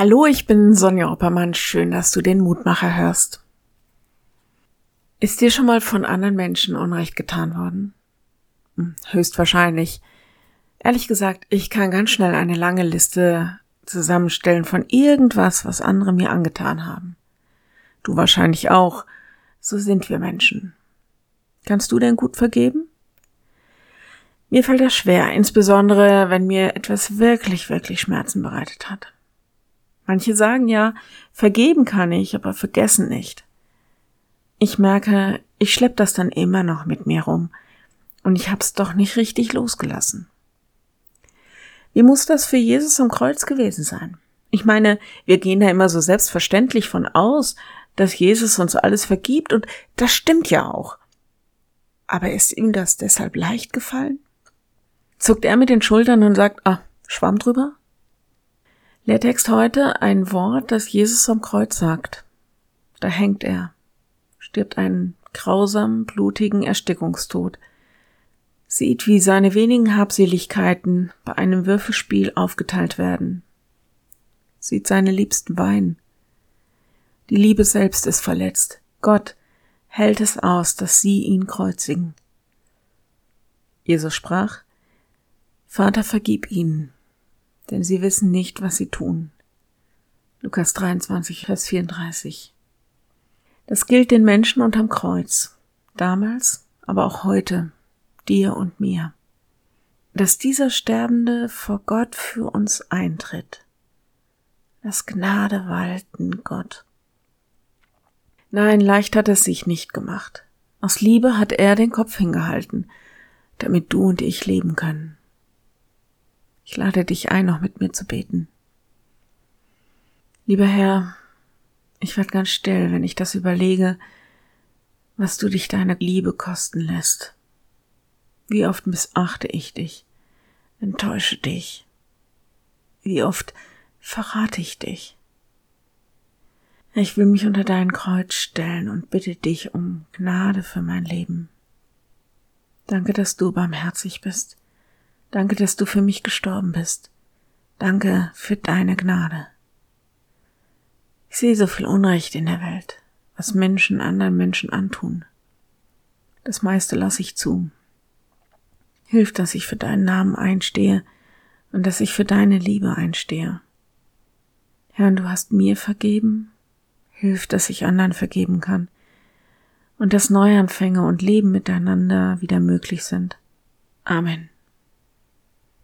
Hallo, ich bin Sonja Oppermann. Schön, dass du den Mutmacher hörst. Ist dir schon mal von anderen Menschen Unrecht getan worden? Hm, höchstwahrscheinlich. Ehrlich gesagt, ich kann ganz schnell eine lange Liste zusammenstellen von irgendwas, was andere mir angetan haben. Du wahrscheinlich auch. So sind wir Menschen. Kannst du denn gut vergeben? Mir fällt das schwer, insbesondere wenn mir etwas wirklich, wirklich Schmerzen bereitet hat. Manche sagen ja, vergeben kann ich, aber vergessen nicht. Ich merke, ich schlepp das dann immer noch mit mir rum und ich hab's doch nicht richtig losgelassen. Wie muss das für Jesus am Kreuz gewesen sein? Ich meine, wir gehen da immer so selbstverständlich von aus, dass Jesus uns alles vergibt und das stimmt ja auch. Aber ist ihm das deshalb leicht gefallen? Zuckt er mit den Schultern und sagt, ah, Schwamm drüber? Lehrtext heute ein Wort, das Jesus am Kreuz sagt. Da hängt er, stirbt einen grausamen, blutigen Erstickungstod, sieht, wie seine wenigen Habseligkeiten bei einem Würfelspiel aufgeteilt werden, sieht seine Liebsten weinen. Die Liebe selbst ist verletzt. Gott hält es aus, dass sie ihn kreuzigen. Jesus sprach, Vater, vergib ihnen, denn sie wissen nicht, was sie tun. Lukas 23, Vers 34. Das gilt den Menschen unterm Kreuz, damals, aber auch heute, dir und mir, dass dieser Sterbende vor Gott für uns eintritt. Das Gnade walten Gott. Nein, leicht hat es sich nicht gemacht. Aus Liebe hat er den Kopf hingehalten, damit du und ich leben können. Ich lade dich ein, noch mit mir zu beten. Lieber Herr, ich werde ganz still, wenn ich das überlege, was du dich deiner Liebe kosten lässt. Wie oft missachte ich dich, enttäusche dich. Wie oft verrate ich dich. Ich will mich unter dein Kreuz stellen und bitte dich um Gnade für mein Leben. Danke, dass du barmherzig bist. Danke, dass du für mich gestorben bist. Danke für deine Gnade. Ich sehe so viel Unrecht in der Welt, was Menschen anderen Menschen antun. Das meiste lasse ich zu. Hilf, dass ich für deinen Namen einstehe und dass ich für deine Liebe einstehe. Herr, du hast mir vergeben. Hilf, dass ich anderen vergeben kann und dass Neuanfänge und Leben miteinander wieder möglich sind. Amen.